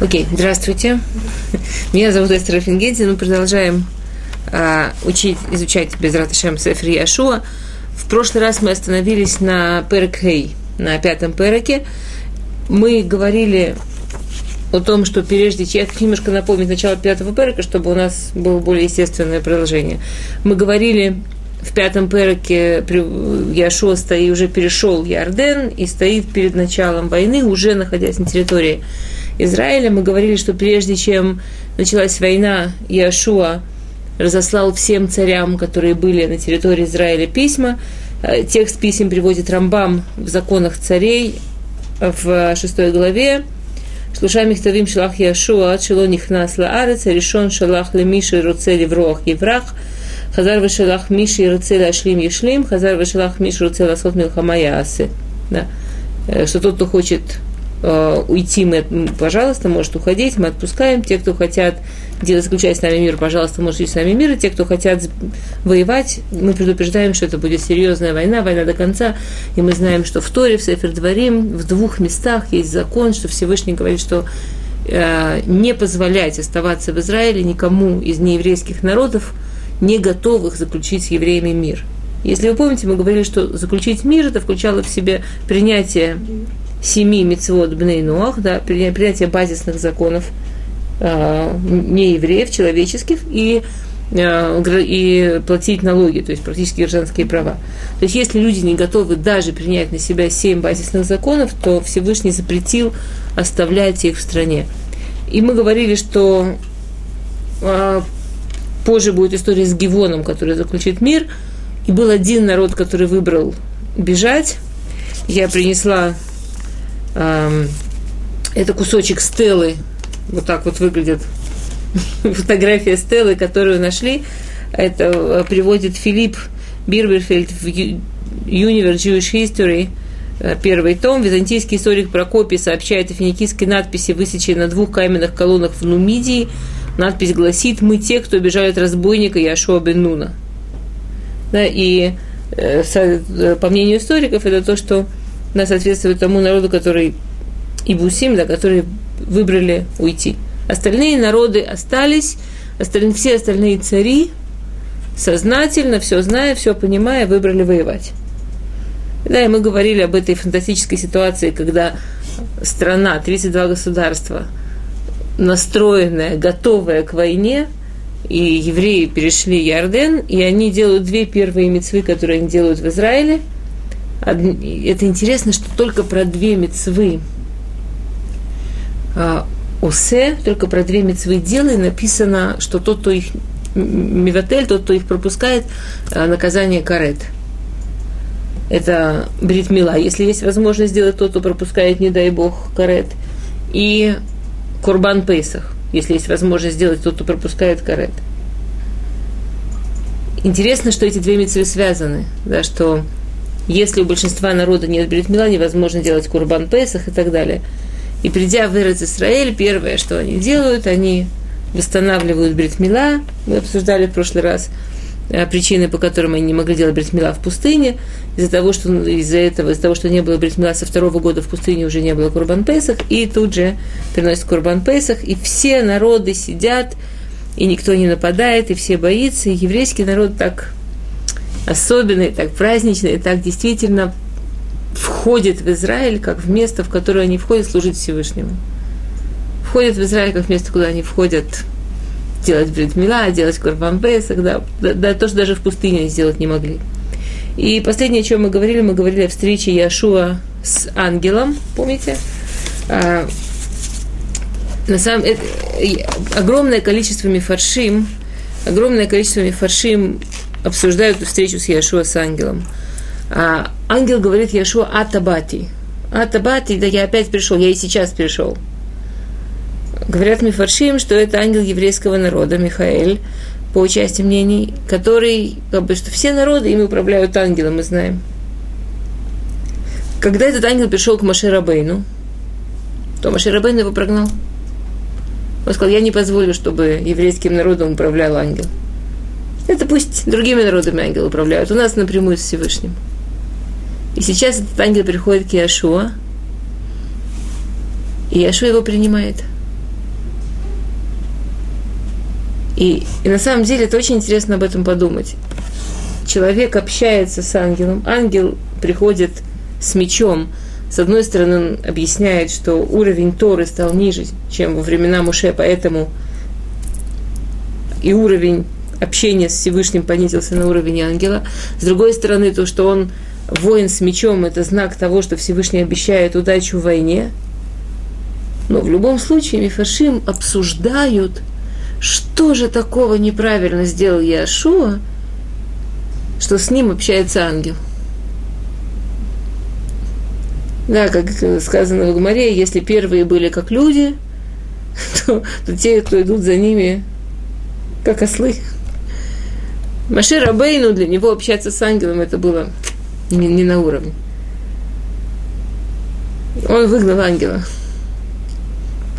Окей, okay, здравствуйте. Меня зовут Эстер Фингенти. Мы продолжаем а, учить, изучать Безрат Шем Сефер Яшуа. В прошлый раз мы остановились на Перекхей, на пятом Переке. Мы говорили о том, что прежде чем... Я хочу немножко напомнить начало пятого Перека, чтобы у нас было более естественное продолжение. Мы говорили в пятом переке Яшуа стоит, уже перешел Ярден и стоит перед началом войны, уже находясь на территории Израиля. Мы говорили, что прежде чем началась война, Яшуа разослал всем царям, которые были на территории Израиля, письма. Э, текст писем приводит Рамбам в законах царей в шестой главе. Шлуша михтавим шалах Яшуа, шело нихнас лаарец, решен шалах лемиши руце левроах еврах, хазар вешалах миши руце ляшлим ешлим, хазар вешалах миши руце ласот милхама яасы. Да. Э, что тот, кто хочет Э, уйти, мы, пожалуйста, может уходить, мы отпускаем. Те, кто хотят делать, заключать с нами мир, пожалуйста, может идти с нами мир. И те, кто хотят воевать, мы предупреждаем, что это будет серьезная война, война до конца. И мы знаем, что в Торе, в Сефер Дворим, в двух местах есть закон, что Всевышний говорит, что э, не позволять оставаться в Израиле никому из нееврейских народов, не готовых заключить с евреями мир. Если вы помните, мы говорили, что заключить мир это включало в себе принятие семи мецвод бней нуах, да, принятие базисных законов э, неевреев, человеческих, и, э, и платить налоги, то есть практически гражданские права. То есть если люди не готовы даже принять на себя семь базисных законов, то Всевышний запретил оставлять их в стране. И мы говорили, что э, позже будет история с Гивоном, который заключит мир, и был один народ, который выбрал бежать. Я принесла это кусочек стелы, вот так вот выглядит фотография стелы, которую нашли. Это э, приводит Филипп Бирберфельд в Universe Jewish History, э, первый том. Византийский историк Прокопий сообщает о финикийской надписи, высеченной на двух каменных колоннах в Нумидии. Надпись гласит «Мы те, кто бежали от разбойника Яшуа бен Нуна». Да, и э, по мнению историков, это то, что она соответствует тому народу, который Ибусим, да, которые выбрали уйти. Остальные народы остались, остальные, все остальные цари сознательно, все зная, все понимая, выбрали воевать. Да, и мы говорили об этой фантастической ситуации, когда страна, 32 государства, настроенная, готовая к войне, и евреи перешли Ярден, и они делают две первые мецвы, которые они делают в Израиле – это интересно, что только про две мецвы а, Усе, только про две мецвы дела, написано, что тот, кто их миватель, тот, кто их пропускает, а, наказание карет. Это бритмила. Если есть возможность сделать тот, кто пропускает, не дай бог, карет. И Курбан Пейсах, если есть возможность сделать тот, кто пропускает карет. Интересно, что эти две мецвы связаны, да, что если у большинства народа нет бритмила, невозможно делать курбан Песах и так далее. И придя в Эрец Израиль, первое, что они делают, они восстанавливают бритмила. Мы обсуждали в прошлый раз э, причины, по которым они не могли делать бритмила в пустыне. Из-за того, что из-за этого, из-за того, что не было бритмила со второго года в пустыне уже не было Курбан Песах, и тут же приносят Курбан Песах, и все народы сидят, и никто не нападает, и все боятся, и еврейский народ так особенный, так праздничный, так действительно входит в Израиль как в место, в которое они входят служить Всевышнему. Входят в Израиль как в место, куда они входят делать бритмила, делать корбан Песах, да, да, да, то, что даже в пустыне сделать не могли. И последнее, о чем мы говорили, мы говорили о встрече Яшуа с ангелом, помните? А, на самом это, огромное количество мифаршим, огромное количество мифаршим обсуждают встречу с Яшуа с ангелом. А ангел говорит Яшуа Атабати. Атабати, да я опять пришел, я и сейчас пришел. Говорят Мифаршим, что это ангел еврейского народа, Михаэль, по части мнений, который, как бы, что все народы ими управляют ангелом, мы знаем. Когда этот ангел пришел к Маширабейну, то Маширабейн его прогнал. Он сказал, я не позволю, чтобы еврейским народом управлял ангел. Это пусть другими народами ангелы управляют. У нас напрямую с Всевышним. И сейчас этот ангел приходит к Яшуа, и Яшуа его принимает. И, и на самом деле это очень интересно об этом подумать. Человек общается с ангелом, ангел приходит с мечом. С одной стороны, он объясняет, что уровень Торы стал ниже, чем во времена Муше, поэтому и уровень общения с Всевышним понизился на уровень ангела. С другой стороны, то, что он воин с мечом, это знак того, что Всевышний обещает удачу в войне. Но в любом случае Мифашим обсуждают, что же такого неправильно сделал Яшуа, что с ним общается ангел. Да, как сказано в Гумаре, если первые были как люди, то, то те, кто идут за ними, как ослы. Машир Абейну, для него общаться с ангелом, это было не, не на уровне. Он выгнал ангела.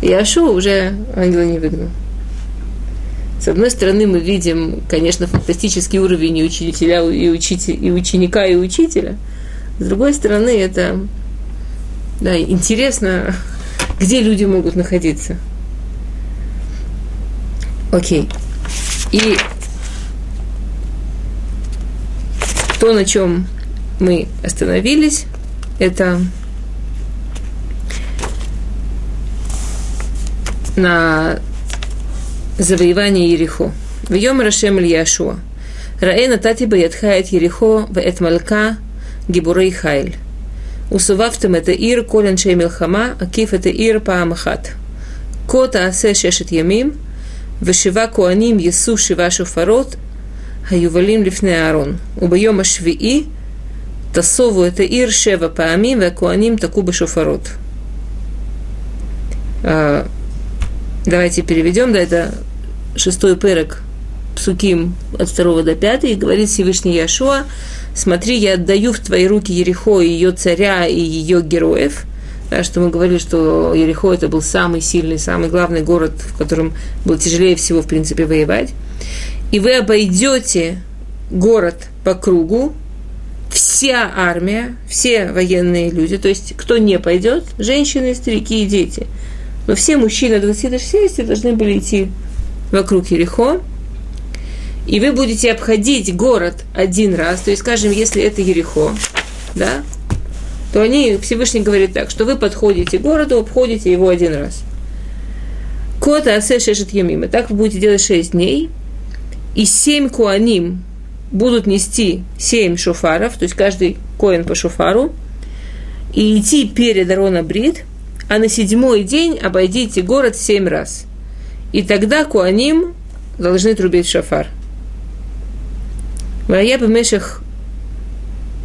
И Ашу уже ангела не выгнал. С одной стороны, мы видим, конечно, фантастический уровень и учителя, и, учителя, и ученика, и учителя. С другой стороны, это да, интересно, где люди могут находиться. Окей. И То, на чем мы остановились, это на завоевании Ерехо. В Йом Рашем Ильяшуа. Раэ натати баятхает Ерехо ваэт малька гибурей хайль. Усувавтам это ир колен шей милхама, акиф это ир паамахат. Кота асе шешет ямим, вешива куаним есу шива шуфарот, Хаювалим лифне Аарон. Убайома швии тасову это ир шева паамим вакуаним такуба шофарот. Давайте переведем, да, это шестой пырок Псуким от второго до 5, и говорит Всевышний Яшуа, «Смотри, я отдаю в твои руки Ерехо и ее царя и ее героев». Да, что мы говорили, что Ерехо это был самый сильный, самый главный город, в котором было тяжелее всего, в принципе, воевать. И вы обойдете город по кругу, вся армия, все военные люди, то есть кто не пойдет, женщины, старики и дети. Но все мужчины от 20 до 60 должны были идти вокруг Ерехо, и вы будете обходить город один раз, то есть, скажем, если это Ерехо, да, то они, Всевышний говорит так, что вы подходите к городу, обходите его один раз. Кота асе шешет ямима. Так вы будете делать шесть дней, и семь куаним будут нести семь шофаров, то есть каждый коин по шофару, и идти перед Арона Брит, а на седьмой день обойдите город семь раз. И тогда куаним должны трубить шофар.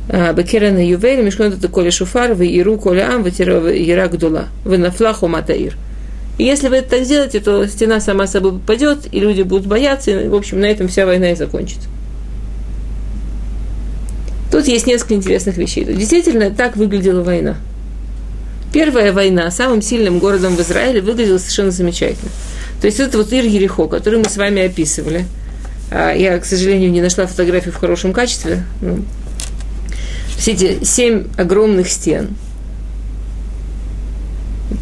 Бекерен ювель, мешкон это коля шуфар, в иру коля ам, в ира гдула, в нафлаху матаир. И если вы это так сделаете, то стена сама собой попадет, и люди будут бояться, и, в общем, на этом вся война и закончится. Тут есть несколько интересных вещей. Действительно, так выглядела война. Первая война самым сильным городом в Израиле выглядела совершенно замечательно. То есть это вот Ир Ерехо, который мы с вами описывали. А я, к сожалению, не нашла фотографию в хорошем качестве. Ну, все эти семь огромных стен,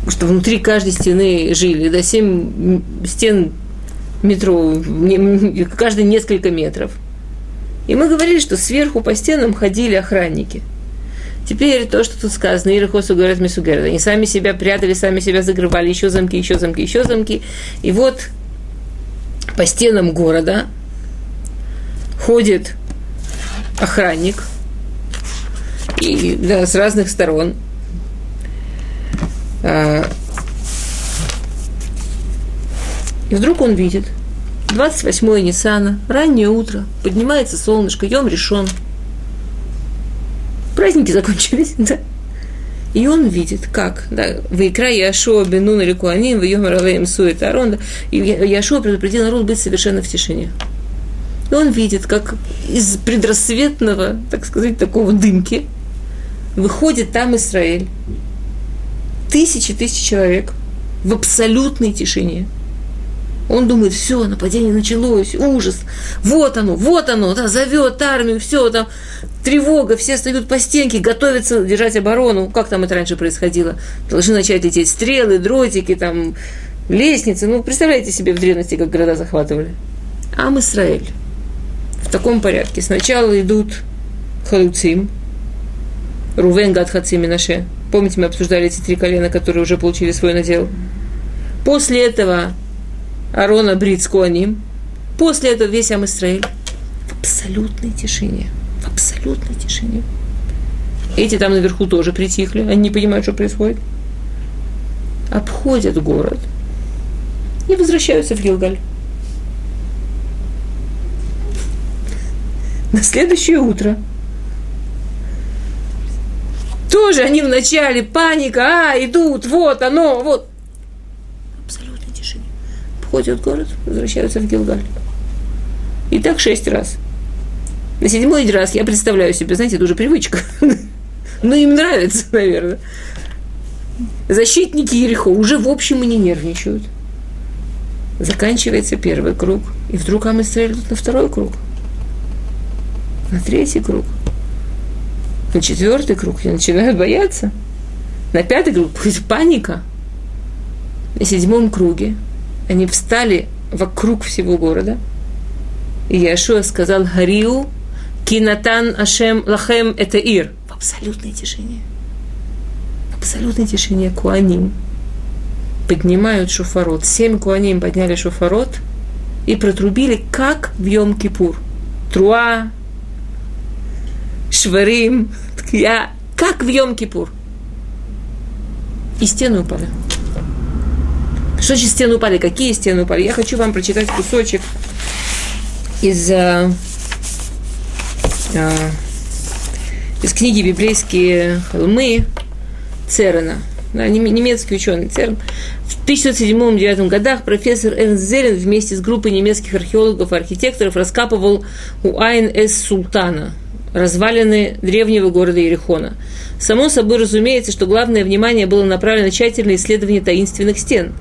что внутри каждой стены жили, да, семь стен метро, каждые несколько метров. И мы говорили, что сверху по стенам ходили охранники. Теперь то, что тут сказано, Ирахосу говорят Мисугерет, они сами себя прятали, сами себя закрывали, еще замки, еще замки, еще замки. И вот по стенам города ходит охранник – и да, с разных сторон. А, и вдруг он видит, 28 Ниссана, раннее утро, поднимается солнышко, Йом решен. Праздники закончились, да. И он видит, как, да, в икра Яшуа Бенун или Куаним, в Йом Равеем Сует Арон, да, и Яшуа предупредил народ быть совершенно в тишине. И он видит, как из предрассветного, так сказать, такого дымки выходит там Израиль. Тысячи тысяч человек в абсолютной тишине. Он думает, все, нападение началось, ужас, вот оно, вот оно, да, зовет армию, все, там тревога, все стоят по стенке, готовятся держать оборону. Как там это раньше происходило? Должны начать лететь стрелы, дротики, там, лестницы. Ну, представляете себе в древности, как города захватывали. Ам Исраэль. В таком порядке. Сначала идут Халуцим, Рувен, Гад, Хацим и Наше. Помните, мы обсуждали эти три колена, которые уже получили свой надел. После этого Арона Брит с Куаним. После этого весь Ам Исраэль в абсолютной тишине. В абсолютной тишине. Эти там наверху тоже притихли, они не понимают, что происходит. Обходят город и возвращаются в Гилгаль. На следующее утро тоже они вначале паника, а, идут, вот оно, вот. Абсолютно тишине. Обходят город, возвращаются в Гилгаль. И так шесть раз. На седьмой раз я представляю себе, знаете, это уже привычка. Но ну, им нравится, наверное. Защитники Ерехо уже в общем и не нервничают. Заканчивается первый круг, и вдруг Амисраэль идут на второй круг, на третий круг, на четвертый круг, и начинают бояться. На пятый круг паника. На седьмом круге они встали вокруг всего города, и Яшуа сказал Хариу, Кинатан Ашем Лахем это Ир – абсолютной тишине. В абсолютной тишине куаним поднимают шуфарот. Семь куаним подняли шуфарот и протрубили, как в Йом-Кипур. Труа, шварим, ткия, как в Йом-Кипур. И стены упали. Что значит стены упали? Какие стены упали? Я хочу вам прочитать кусочек из uh, uh, из книги «Библейские холмы» Церена, да, немецкий ученый Церн. В 1907-1909 годах профессор Эрнст Зелен вместе с группой немецких археологов и архитекторов раскапывал у Айн-эс-Султана, развалины древнего города Ерехона. Само собой разумеется, что главное внимание было направлено на тщательное исследование таинственных стен.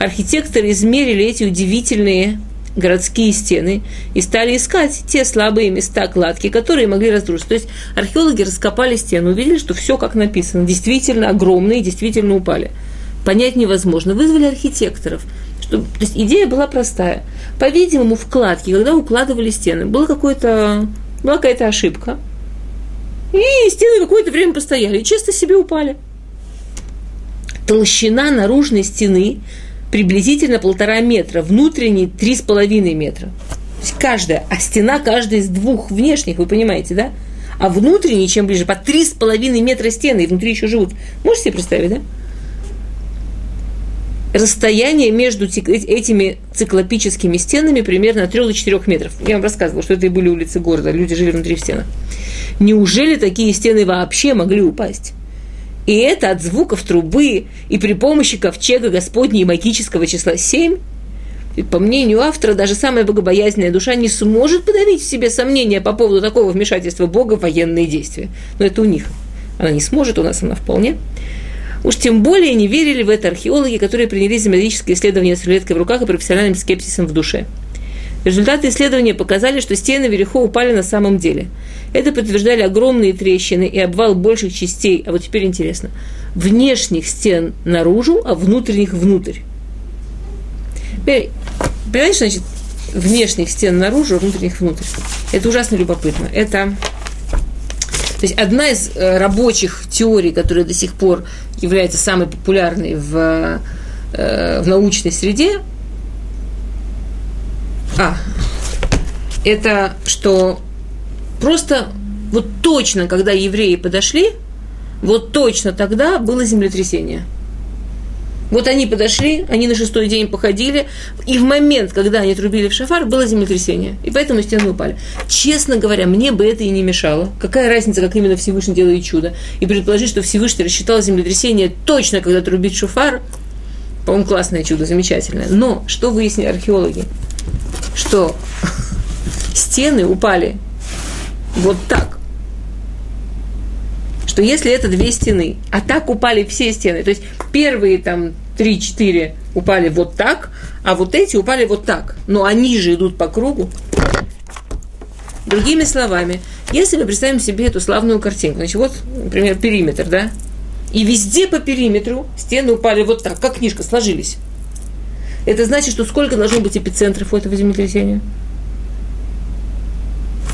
Архитекторы измерили эти удивительные городские стены и стали искать те слабые места кладки, которые могли разрушить. То есть археологи раскопали стену, увидели, что все как написано, действительно огромные, действительно упали. Понять невозможно. Вызвали архитекторов. Что, то есть идея была простая. По-видимому, в кладке, когда укладывали стены, было какое-то, была какая-то ошибка. И стены какое-то время постояли, и чисто себе упали. Толщина наружной стены приблизительно полтора метра, внутренний три с половиной метра. То есть каждая, а стена каждая из двух внешних, вы понимаете, да? А внутренний, чем ближе, по три с половиной метра стены, и внутри еще живут. Можете себе представить, да? Расстояние между этими циклопическими стенами примерно от 3 до 4 метров. Я вам рассказывала, что это и были улицы города, люди жили внутри в стенах. Неужели такие стены вообще могли упасть? И это от звуков трубы и при помощи ковчега Господней магического числа 7. И по мнению автора, даже самая богобоязненная душа не сможет подавить в себе сомнения по поводу такого вмешательства Бога в военные действия. Но это у них. Она не сможет, у нас она вполне. Уж тем более не верили в это археологи, которые принялись за исследование с рулеткой в руках и профессиональным скепсисом в душе. Результаты исследования показали, что стены Верехо упали на самом деле. Это подтверждали огромные трещины и обвал больших частей, а вот теперь интересно, внешних стен наружу, а внутренних внутрь. Понимаете, значит, внешних стен наружу, а внутренних внутрь. Это ужасно любопытно. Это то есть одна из э, рабочих теорий, которая до сих пор является самой популярной в, э, в научной среде, а, это что просто вот точно, когда евреи подошли, вот точно тогда было землетрясение. Вот они подошли, они на шестой день походили, и в момент, когда они трубили в шафар, было землетрясение. И поэтому стены упали. Честно говоря, мне бы это и не мешало. Какая разница, как именно Всевышний делает чудо. И предположить, что Всевышний рассчитал землетрясение точно, когда трубит шафар, по-моему, классное чудо, замечательное. Но что выяснили археологи? что стены упали вот так. Что если это две стены, а так упали все стены, то есть первые там три-четыре упали вот так, а вот эти упали вот так. Но они же идут по кругу. Другими словами, если мы представим себе эту славную картинку, значит, вот, например, периметр, да, и везде по периметру стены упали вот так, как книжка, сложились. Это значит, что сколько должно быть эпицентров у этого землетрясения?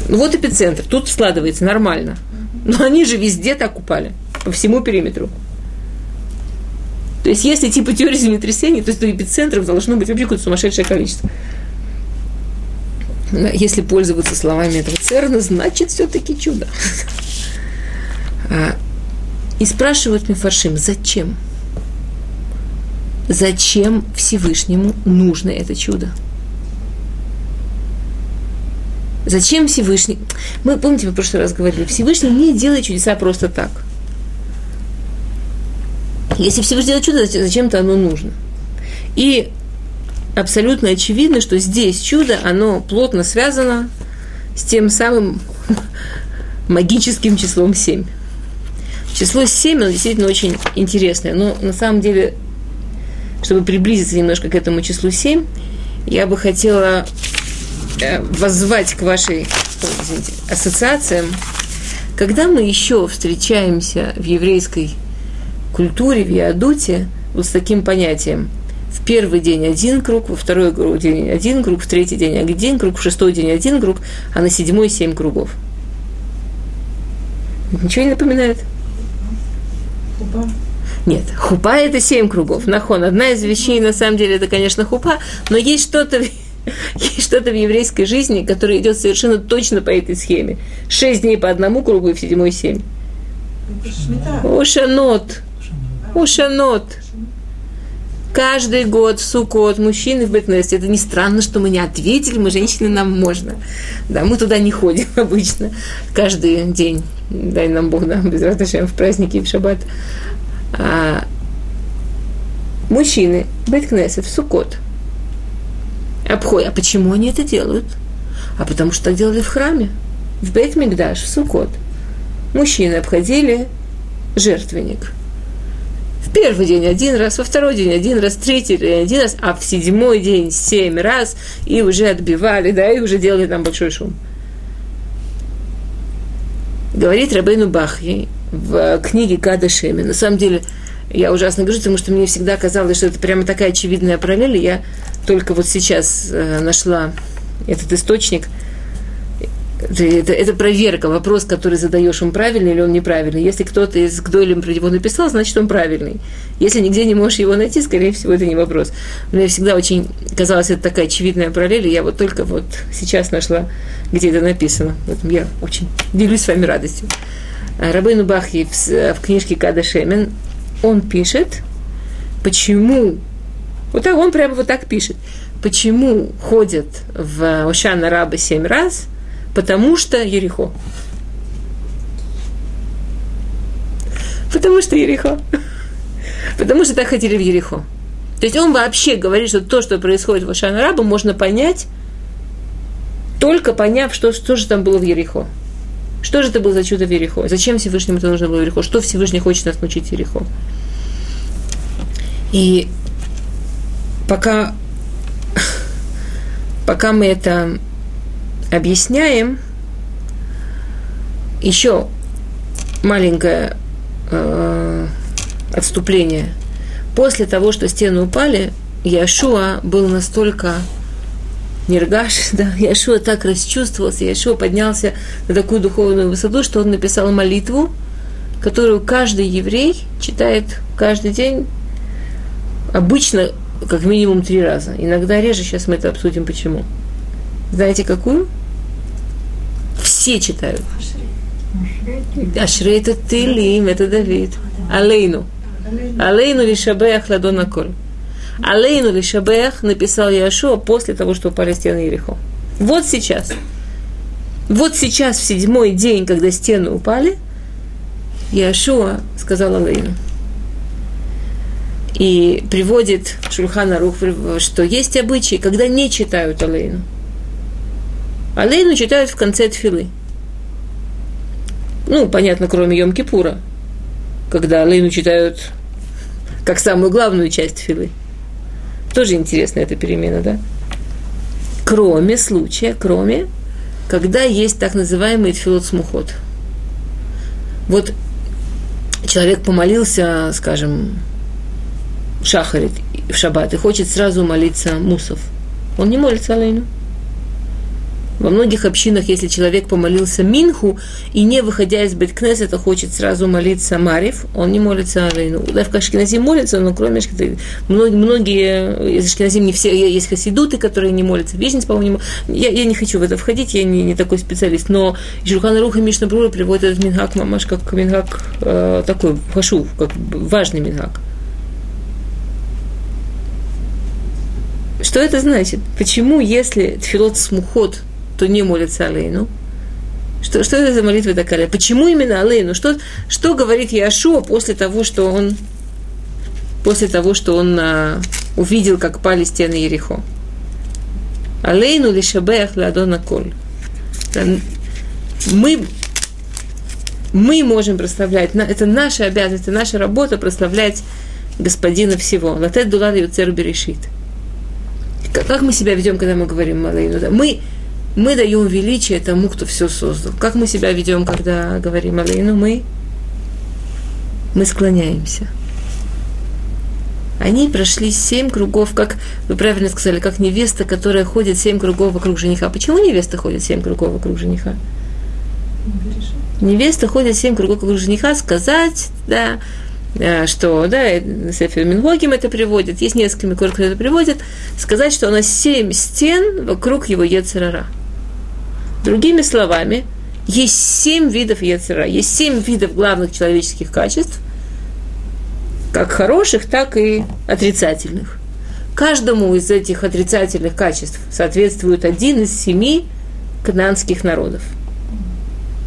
Вот эпицентр, тут складывается нормально. Но они же везде так упали, по всему периметру. То есть, если типа теории землетрясений, то есть эпицентров должно быть вообще какое-то сумасшедшее количество. Если пользоваться словами этого ЦЕРНа, значит все-таки чудо. А, и спрашивают Мифаршим, зачем? Зачем Всевышнему нужно это чудо? Зачем Всевышний? Мы, помните, мы в прошлый раз говорили, Всевышний не делает чудеса просто так. Если Всевышний делает чудо, зачем-то оно нужно. И абсолютно очевидно, что здесь чудо, оно плотно связано с тем самым магическим числом 7. Число 7, оно действительно очень интересное, но на самом деле, чтобы приблизиться немножко к этому числу 7, я бы хотела воззвать к вашей извините, ассоциациям. Когда мы еще встречаемся в еврейской культуре, в Иадуте, вот с таким понятием – в первый день один круг, во второй день один круг, в третий день один круг, в шестой день один круг, а на седьмой семь кругов. Ничего не напоминает? Хупа. Нет, хупа это семь кругов. Нахон. Одна из вещей, на самом деле, это, конечно, хупа, но есть что-то есть что-то в еврейской жизни, которое идет совершенно точно по этой схеме. Шесть дней по одному кругу и в седьмой семь. Ушанот. Ушанот каждый год в Сукот мужчины в Бетнесте. Это не странно, что мы не ответили, мы женщины, нам можно. Да, мы туда не ходим обычно каждый день. Дай нам Бог, да, без разрешения в праздники и в шаббат. А, мужчины Беткнесет в Сукот. Обхой. А почему они это делают? А потому что так делали в храме. В Бейт Мигдаш, в Сукот. Мужчины обходили жертвенник – в первый день один раз, во второй день один раз, третий день один раз, а в седьмой день семь раз, и уже отбивали, да, и уже делали там большой шум. Говорит Рабейну Бахи в книге Када Шеми. На самом деле, я ужасно говорю, потому что мне всегда казалось, что это прямо такая очевидная параллель. Я только вот сейчас э, нашла этот источник – это, это проверка, вопрос, который задаешь, он правильный или он неправильный. Если кто-то из Гдойлем про него написал, значит он правильный. Если нигде не можешь его найти, скорее всего, это не вопрос. Мне всегда очень казалось, это такая очевидная параллель, и я вот только вот сейчас нашла, где это написано. Поэтому я очень делюсь с вами радостью. Рабейну Бахи в, в книжке Када Шемен, он пишет, почему, вот так, он прямо вот так пишет, почему ходят в Ошана Раба семь раз – Потому что Ерехо. Потому что Ерехо. Потому что так хотели в Ерехо. То есть он вообще говорит, что то, что происходит в Ашан можно понять, только поняв, что, что же там было в Ерехо. Что же это было за чудо в Ерехо? Зачем Всевышнему это нужно было в Ерехо? Что Всевышний хочет нас научить Ерехо? И пока, пока мы это объясняем еще маленькое э, отступление. После того, что стены упали, Яшуа был настолько нергаш, да, Яшуа так расчувствовался, Яшуа поднялся на такую духовную высоту, что он написал молитву, которую каждый еврей читает каждый день, обычно как минимум три раза, иногда реже, сейчас мы это обсудим почему. Знаете какую? Все читают. Ашрей это Тилим, это Давид. Алейну. Алейну лишабеях ладон Алейну лишабеях написал Яшуа после того, что упали стены Ерехо. Вот сейчас. Вот сейчас, в седьмой день, когда стены упали, Яшуа сказал Алейну. И приводит Шульхана Рух, что есть обычаи, когда не читают Алейну. Алейну читают в конце тфилы. Ну, понятно, кроме Йом-Кипура, когда Алейну читают как самую главную часть филы. Тоже интересная эта перемена, да? Кроме случая, кроме, когда есть так называемый тфилот смухот. Вот человек помолился, скажем, шахарит в шаббат и хочет сразу молиться мусов. Он не молится Алейну Во многих общинах, если человек помолился Минху и не выходя из Беткнесета хочет сразу молиться Марив, он не молится Алейну. В Ашкеназим молится, но кроме многие, многие из Ашкеназим не все, есть хасидуты, которые не молятся. Вечность, по-моему, я, я не хочу в это входить, я не, не такой специалист, но Журхан Рух и Мишна Брура приводят этот Минхак Мамаш как Минхак э, такой, хашу, как важный Минхак. Что это значит? Почему, если тфилот смухот то не молится Алейну. Что, что это за молитва такая? Почему именно Алейну? Что, что говорит Яшуа после того, что он, после того, что он а, увидел, как пали стены Ерехо? Алейну лишабеях ладона коль. Мы, мы можем прославлять, это наша обязанность, это наша работа прославлять Господина всего. Латет дулад юцер берешит. Как мы себя ведем, когда мы говорим Алейну? Мы мы даем величие тому, кто все создал. Как мы себя ведем, когда говорим Алейну? Мы, мы склоняемся. Они прошли семь кругов, как вы правильно сказали, как невеста, которая ходит семь кругов вокруг жениха. Почему невеста ходит семь кругов вокруг жениха? Невеста ходит семь кругов вокруг жениха, сказать, да, э, что, да, Сефер Мингогим это приводит, есть несколько микор, кто это приводит, сказать, что она семь стен вокруг его Ецерара. Другими словами, есть семь видов яцера, есть семь видов главных человеческих качеств, как хороших, так и отрицательных. Каждому из этих отрицательных качеств соответствует один из семи кананских народов.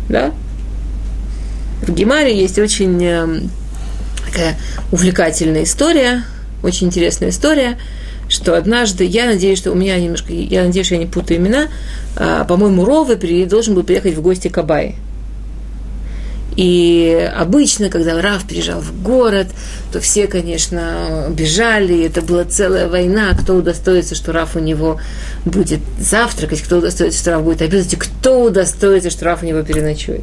Да? В Гемаре есть очень э, такая увлекательная история, очень интересная история – что однажды, я надеюсь, что у меня немножко, я надеюсь, что я не путаю имена, а, по-моему, Ровы должен был приехать в гости к Абае. И обычно, когда Раф приезжал в город, то все, конечно, бежали, это была целая война, кто удостоится, что Раф у него будет завтракать, кто удостоится, что Раф будет обедать, и кто удостоится, что Раф у него переночует.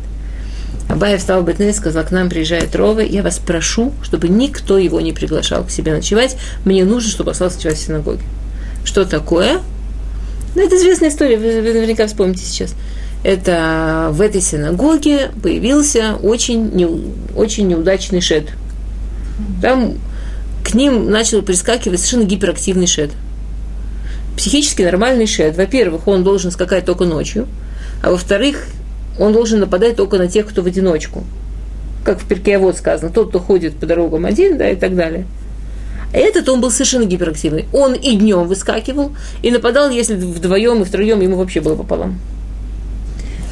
Абай встал в Бетнес и сказал, к нам приезжает Рова, я вас прошу, чтобы никто его не приглашал к себе ночевать. Мне нужно, чтобы остался ночевать в синагоге. Что такое? Ну, это известная история, вы наверняка вспомните сейчас. Это в этой синагоге появился очень, не, очень неудачный шед. Там к ним начал прискакивать совершенно гиперактивный шед. Психически нормальный шед. Во-первых, он должен скакать только ночью, а во-вторых, он должен нападать только на тех, кто в одиночку. Как в Перкеавод сказано, тот, кто ходит по дорогам один, да, и так далее. А этот он был совершенно гиперактивный. Он и днем выскакивал, и нападал, если вдвоем и втроем ему вообще было пополам.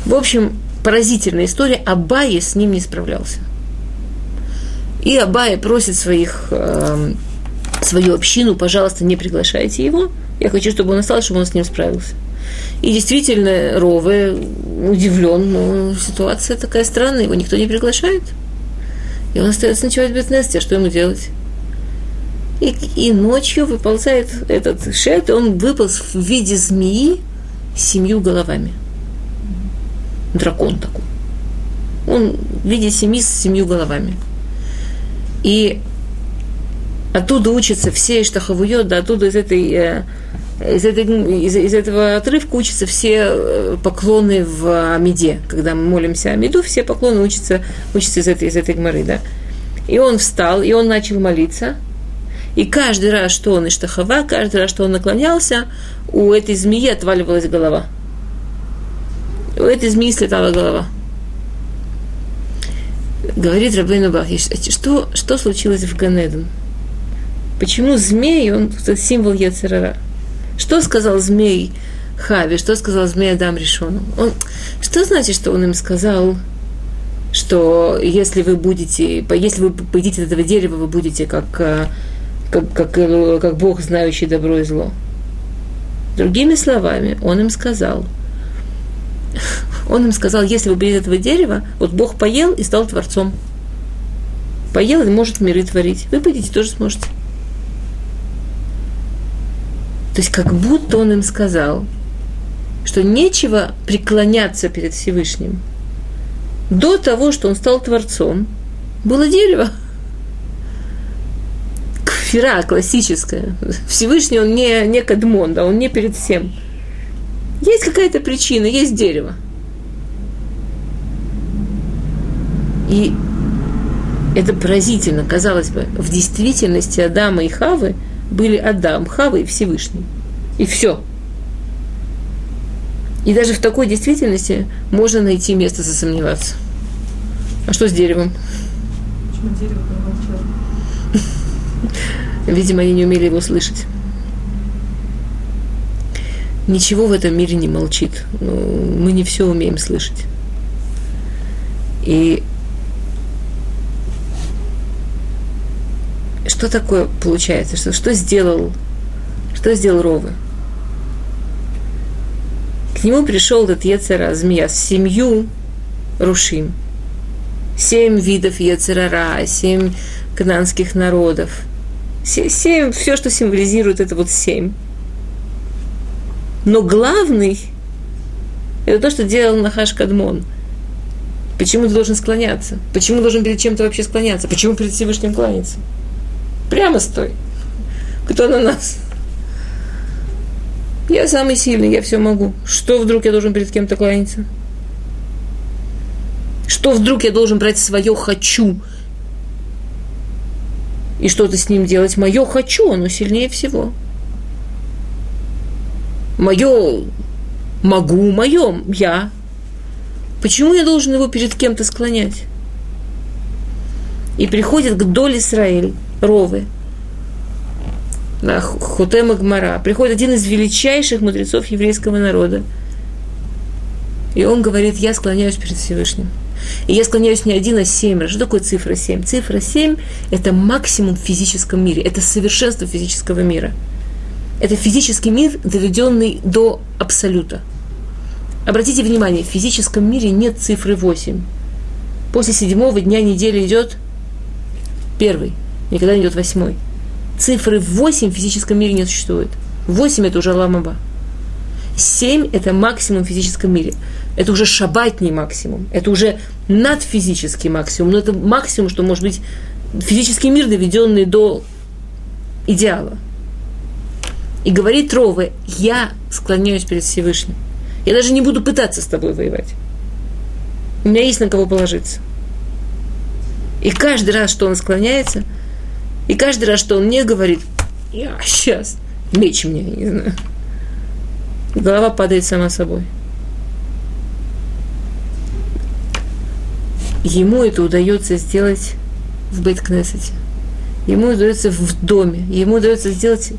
В общем, поразительная история. Абай с ним не справлялся. И Абай просит своих, э, свою общину, пожалуйста, не приглашайте его. Я хочу, чтобы он остался, чтобы он с ним справился. И действительно, Рове удивлен, но ситуация такая странная, его никто не приглашает. И он остается ночевать без Нести, а что ему делать? И, и ночью выползает этот шет, он выполз в виде змеи с семью головами. Дракон такой. Он в виде семьи с семью головами. И оттуда учатся все Иштахавуйот, да, оттуда из этой э, из, этой, из, из этого отрывка учатся все э, поклоны в Амиде. Когда мы молимся Амиду, все поклоны учатся, учатся из этой, из этой гморы, да. И он встал, и он начал молиться. И каждый раз, что он иштахава, каждый раз, что он наклонялся, у этой змеи отваливалась голова. У этой змеи слетала голова. Говорит Рабейну Бахиш, что, что случилось в Ганеден? Почему змей, он символ Яцерара? Что сказал змей Хави, что сказал змей Адам Решону? Он, что значит, что он им сказал, что если вы будете, если вы поедите от этого дерева, вы будете как, э, как, как, э, как Бог, знающий добро и зло? Другими словами, он им сказал, он им сказал, если вы будете этого дерева, вот Бог поел и стал Творцом. Поел и может миры творить. Вы будете тоже сможете. То есть как будто он им сказал, что нечего преклоняться перед Всевышним. До того, что он стал Творцом, было дерево. Кфира классическая. Всевышний он не, не кадмон, да, он не перед всем. Есть какая-то причина, есть дерево. И это поразительно, казалось бы, в действительности Адама и Хавы были Адам, Хава и Всевышний. И все. И даже в такой действительности можно найти место засомневаться. А что с деревом? Почему дерево Видимо, они не умели его слышать. Ничего в этом мире не молчит. Ну, мы не все умеем слышать. И что такое получается? Что, что сделал, что сделал Ровы? К нему пришел этот Ецера, змея, с семью рушим. Семь видов Ецерара, семь кананских народов. Семь, все, что символизирует, это вот семь. Но главный – это то, что делал Нахаш Кадмон. Почему ты должен склоняться? Почему должен перед чем-то вообще склоняться? Почему перед Всевышним кланяться? Прямо стой. Кто на нас? Я самый сильный, я все могу. Что вдруг я должен перед кем-то кланяться? Что вдруг я должен брать свое «хочу» и что-то с ним делать? Мое «хочу», оно сильнее всего. Мое «могу», мое «я». Почему я должен его перед кем-то склонять? И приходит к доле Израиль, Ровы – Хутема Гмара, приходит один из величайших мудрецов еврейского народа. И он говорит, я склоняюсь перед Всевышним. И я склоняюсь не один, а семь раз. Что такое цифра семь? Цифра семь – это максимум в физическом мире, это совершенство физического мира. Это физический мир, доведенный до абсолюта. Обратите внимание, в физическом мире нет цифры восемь. После седьмого дня недели идет первый, никогда не идет восьмой – цифры 8 в физическом мире не существует. 8 это уже ламаба. 7 это максимум в физическом мире. Это уже шабатний максимум. Это уже надфизический максимум. Но это максимум, что может быть физический мир, доведенный до идеала. И говорит Рове, я склоняюсь перед Всевышним. Я даже не буду пытаться с тобой воевать. У меня есть на кого положиться. И каждый раз, что он склоняется – и каждый раз, что он мне говорит, я сейчас, меч мне, не знаю. Голова падает сама собой. Ему это удается сделать в Бейткнессете. Ему удается в доме. Ему удается сделать,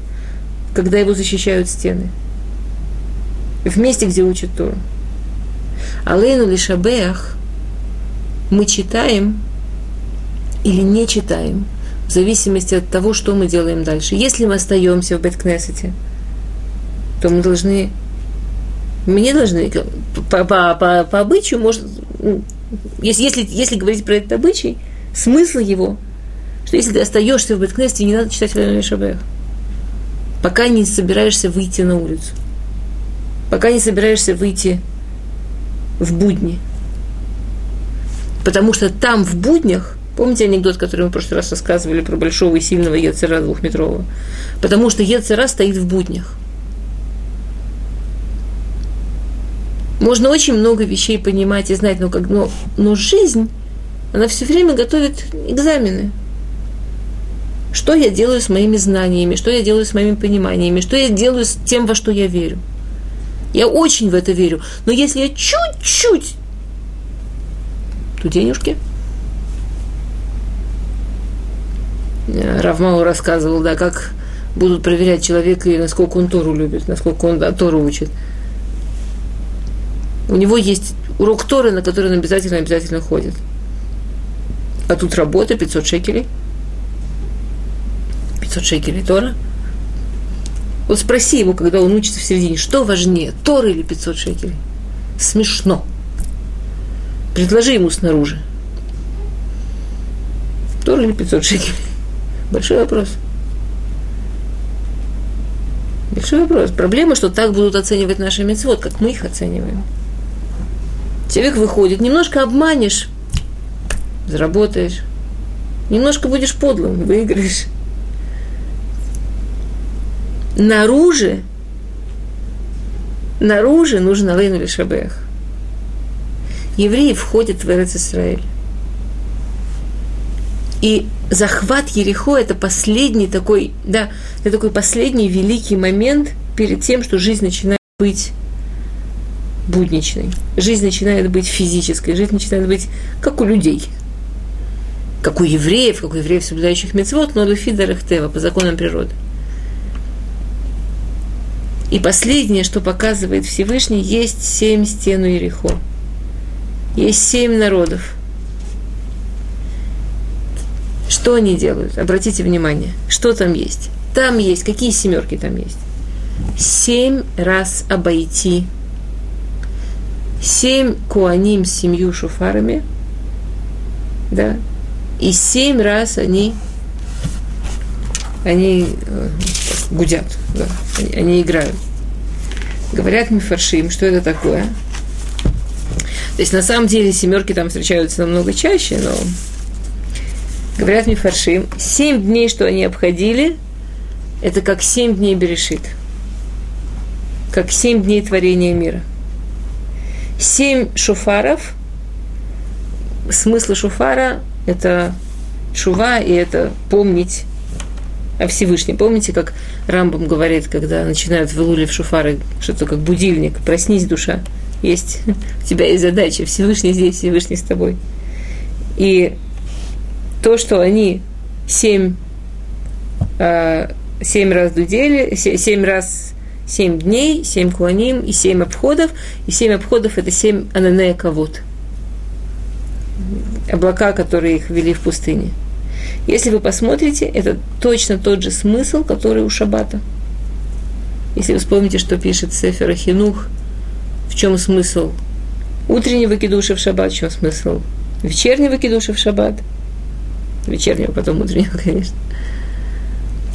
когда его защищают стены. В месте, где учат Тору. Алейну лишабеях мы читаем или не читаем – в зависимости от того, что мы делаем дальше. Если мы остаемся в Беткнесете, то мы должны, мы не должны, по, по, по, по обычаю, может, ну, если, если, если говорить про этот обычай, смысл его, что если ты остаешься в Беткнесете, не надо читать Валерий Шабех, пока не собираешься выйти на улицу, пока не собираешься выйти в будни. Потому что там, в буднях, Помните анекдот, который мы в прошлый раз рассказывали про большого и сильного Ецера двухметрового? Потому что Ецера стоит в буднях. Можно очень много вещей понимать и знать, но, как, но, но жизнь, она все время готовит экзамены. Что я делаю с моими знаниями, что я делаю с моими пониманиями, что я делаю с тем, во что я верю. Я очень в это верю. Но если я чуть-чуть, то денежки – Э, Равмау рассказывал, да, как будут проверять человека и насколько он Тору любит, насколько он да, Тору учит. У него есть урок Торы, на который он обязательно, обязательно ходит. А тут работа, 500 шекелей. 500 шекелей Тора. Вот спроси его, когда он учится в середине, что важнее, Тора или 500 шекелей? Смешно. Предложи ему снаружи. Тора или 500 шекелей? Большой вопрос. Большой вопрос. Проблема, что так будут оценивать наши мецвод, как мы их оцениваем. Человек выходит, немножко обманешь, заработаешь. Немножко будешь подлым, выиграешь. Наружу наружу нужен Алейну Лишабех. Евреи входят в Эрец Исраэль. И захват Ерехо – это последний такой, да, это такой последний великий момент перед тем, что жизнь начинает быть будничной. Жизнь начинает быть физической, жизнь начинает быть как у людей. Как у евреев, как у евреев, соблюдающих мецвод, но лефида рехтева, по законам природы. И последнее, что показывает Всевышний, есть семь стен Ерехо. Есть семь народов. Что они делают? Обратите внимание, что там есть. Там есть, какие семерки там есть? Семь раз обойти. Семь куаним с семью шуфарами. Да. И семь раз они они э, гудят, да, они, они играют. Говорят мифаршим, что это такое. То есть на самом деле семерки там встречаются намного чаще, но говорят мифаршим, семь дней, что они обходили, это как семь дней Берешит, как семь дней творения мира. Семь шуфаров, смысл шуфара – это шува, и это помнить о Всевышнем. Помните, как Рамбам говорит, когда начинают в Илуле в шуфары, что-то как будильник, проснись, душа, есть, у тебя есть задача, Всевышний здесь, Всевышний с тобой. И то, что они семь, э, семь раз дудели, семь раз семь дней, семь куаним и семь обходов, и семь обходов – это семь ананея кавод, облака, которые их вели в пустыне – если вы посмотрите, это точно тот же смысл, который у Шаббата. Если вы вспомните, что пишет Сефера Хинух, в чем смысл утреннего кидуша в шаббат, в чем смысл вечернего кидуша в шаббат, вечернего, потом утреннего, конечно.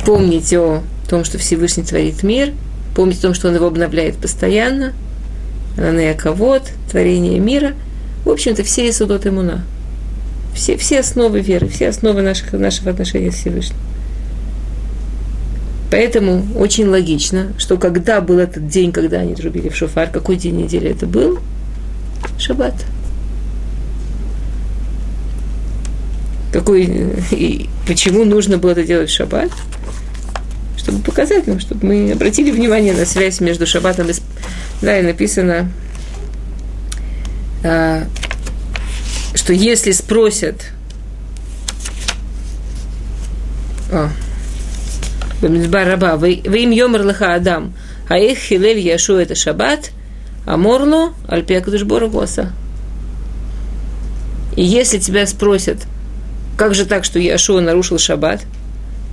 Помните о том, что Всевышний творит мир, помните о том, что он его обновляет постоянно, Ананея Кавод, творение мира. В общем-то, все Исудот Имуна – все, все основы веры, все основы наших, нашего отношения с Всевышним. Поэтому очень логично, что когда был этот день, когда они трубили в шофар, какой день недели это был? Шаббат. Какой, и почему нужно было это делать в шаббат? Чтобы показать нам, чтобы мы обратили внимание на связь между шаббатом и... Да, и написано, а, что если спросят, о, Бамидбар раба, вы им йомар лаха адам, а их хилель яшу это шаббат, а морло альпиакадушбора госа. И если тебя спросят, как же так, что Яшуа нарушил шаббат,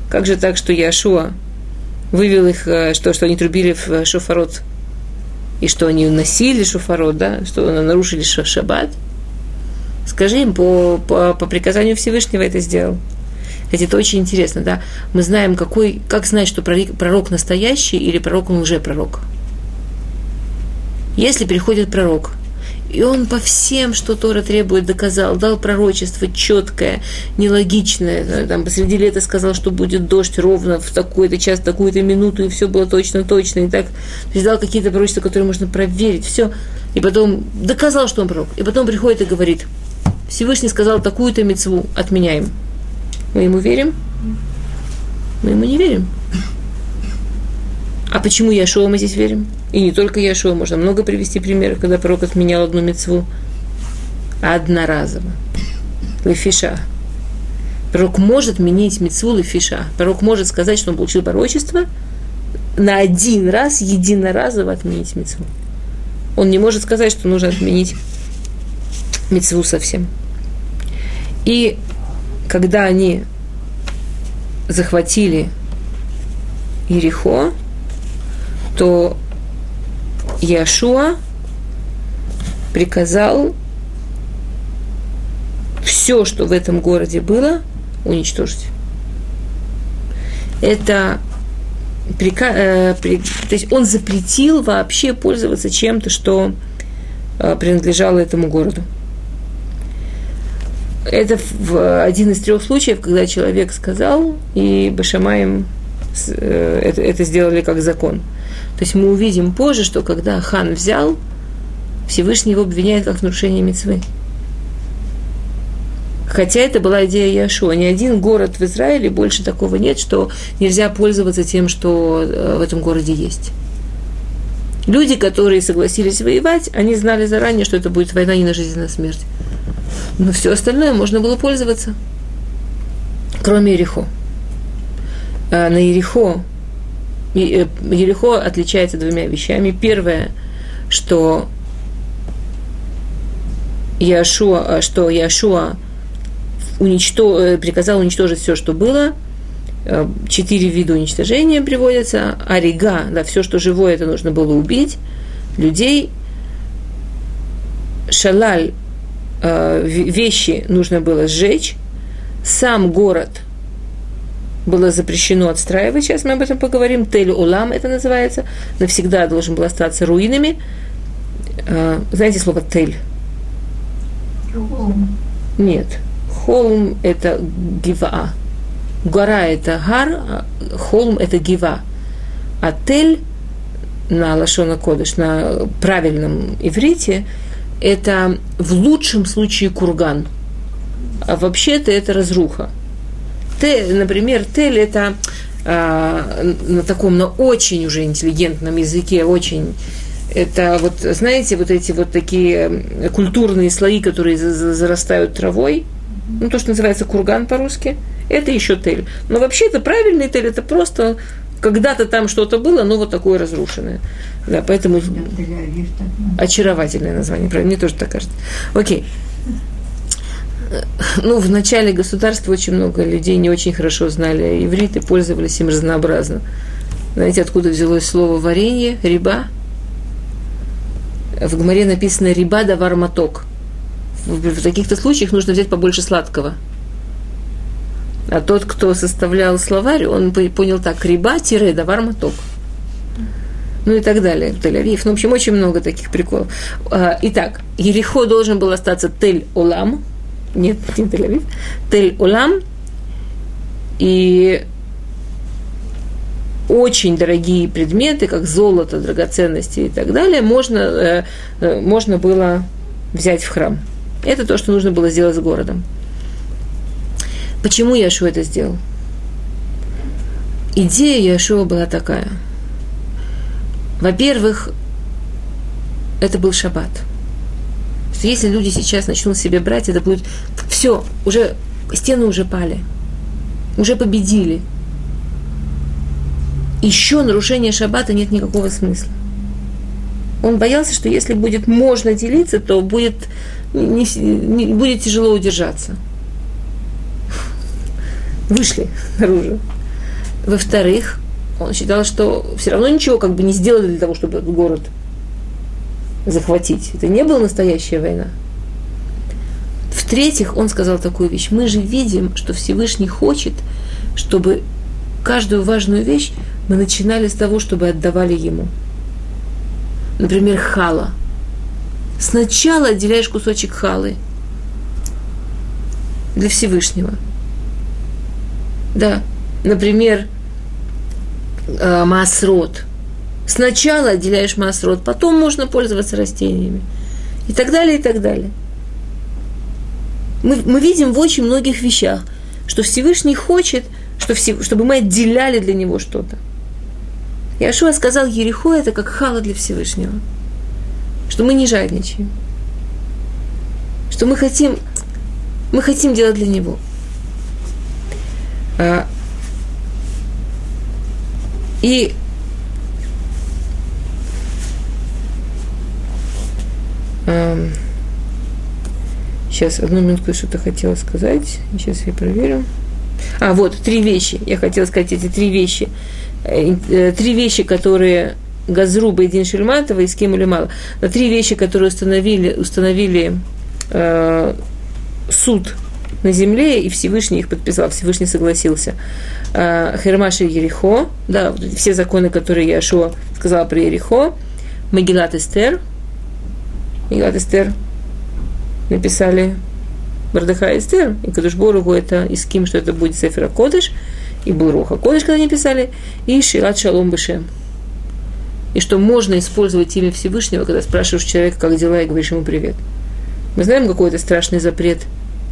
как же так, что Яшуа вывел их, э, что, что они трубили в шофарот, и что они носили шофарот, да, что нарушили шаббат – Скажи им, по, по, по приказанию Всевышнего это сделал. Кстати, это очень интересно, да? Мы знаем, какой, как знать, что пророк настоящий или пророк он лжепророк. Если приходит пророк, и он по всем, что Тора требует, доказал, дал пророчество четкое, нелогичное. Там посреди лета сказал, что будет дождь ровно в такой-то час, такую-то минуту, и все было точно-точно. И так то есть дал какие-то пророчества, которые можно проверить. Все. И потом доказал, что он пророк. И потом приходит и говорит – Всевышний сказал такую-то мецву, отменяем. Мы ему верим? Мы ему не верим. А почему Яшуа мы здесь верим? И не только Яшуа, можно много привести примеров, когда пророк отменял одну мецву одноразово. Лефиша. Пророк может менять мецву лефиша. Пророк может сказать, что он получил пророчество, на один раз, единоразово отменить мецву. Он не может сказать, что нужно отменить мецву совсем. И когда они захватили Ерехо, то Яшуа приказал все, что в этом городе было, уничтожить. Это прика... э, при... то есть он запретил вообще пользоваться чем-то, что э, принадлежало этому городу. Это в один из трех случаев, когда человек сказал, и Башамаем э, это, это сделали как закон. То есть мы увидим позже, что когда хан взял, Всевышний его обвиняет как в нарушении мецвы. Хотя это была идея Яшуа. Ни один город в Израиле больше такого нет, что нельзя пользоваться тем, что э, в этом городе есть. Люди, которые согласились воевать, они знали заранее, что это будет война не на жизнь, а на смерть. Но все остальное можно было пользоваться, кроме Ерехо. А на Ерехо э, Ерехо отличается двумя вещами. Первое, что Яшуа, что Яшуа уничтож... Э, приказал уничтожить все, что было. Э, четыре вида уничтожения приводятся. Арига, да, все, что живое, это нужно было убить. Людей. Шалаль, э, вещи нужно было сжечь. Сам город было запрещено отстраивать, сейчас мы об этом поговорим. Тель Улам это называется. Навсегда должен был остаться руинами. Знаете слово тель? Нет. Холм – это гива. Гора – это гар, а холм – это гива. А тель на Лашона Кодыш, на правильном иврите, это в лучшем случае курган. А вообще-то это разруха. Те, например, тель – это а, на таком, на очень уже интеллигентном языке, очень это вот, знаете, вот эти вот такие культурные слои, которые зарастают травой – ну, то, что называется курган по-русски, это еще тель. Но вообще это правильный тель, это просто когда-то там что-то было, но вот такое разрушенное. Да, поэтому очаровательное название, правда, мне тоже так кажется. Окей. Ну, в начале государства очень много людей не очень хорошо знали иврит и пользовались им разнообразно. Знаете, откуда взялось слово варенье, риба? В Гмаре написано риба да варматок в таких-то случаях нужно взять побольше сладкого. А тот, кто составлял словарь, он понял так, риба, тире, давар, моток. Ну и так далее, Тель-Авив. Ну, в общем, очень много таких приколов. А, итак, Ерехо должен был остаться Тель-Олам. Нет, не Тель-Авив. Тель-Олам. И очень дорогие предметы, как золото, драгоценности и так далее, можно, э, э, можно было взять в храм. Это то, что нужно было сделать с городом. Почему Яшуа это сделал? Идея Яшуа была такая. Во-первых, это был шаббат. Что если люди сейчас начнут себе брать, это будет все, уже стены уже пали, уже победили. Еще нарушение шаббата нет никакого смысла. Он боялся, что если будет можно делиться, то будет не, не, будет тяжело удержаться. Вышли наружу. Во-вторых, он считал, что все равно ничего как бы не сделали для того, чтобы этот город захватить. Это не была настоящая война. В-третьих, он сказал такую вещь. Мы же видим, что Всевышний хочет, чтобы каждую важную вещь мы начинали с того, чтобы отдавали ему. Например, хала – Сначала отделяешь кусочек халы для Всевышнего. Да, например, э. Сначала отделяешь масрот, потом можно пользоваться растениями. И так далее, и так далее. Мы, мы видим в очень многих вещах, что Всевышний хочет, что все, чтобы мы отделяли для него что-то. Иошуа сказал, Ерехо это как хала для Всевышнего что мы не жадничаем, что мы хотим, мы хотим делать для него. А, и сейчас одну минутку что-то хотела сказать. Сейчас я проверю. А, вот, три вещи. Я хотела сказать эти три вещи. Э, э, три вещи, которые Газру Бейдин Шельматова и с кем или мало. На три вещи, которые установили, установили э, суд на земле, и Всевышний их подписал, Всевышний согласился. Э, Хермаш и Ерехо, да, все законы, которые Яшуа сказал про Ерехо, Магилат Эстер, Магилат Эстер написали Бардаха Эстер, и Кадушборугу это и с кем, что это будет Сефера Кодыш, и был Руха Кодыш, когда они писали, и Шират Шалом Бешем – и что можно использовать имя Всевышнего, когда спрашиваешь человека, как дела, и говоришь ему привет. Мы знаем какой-то страшный запрет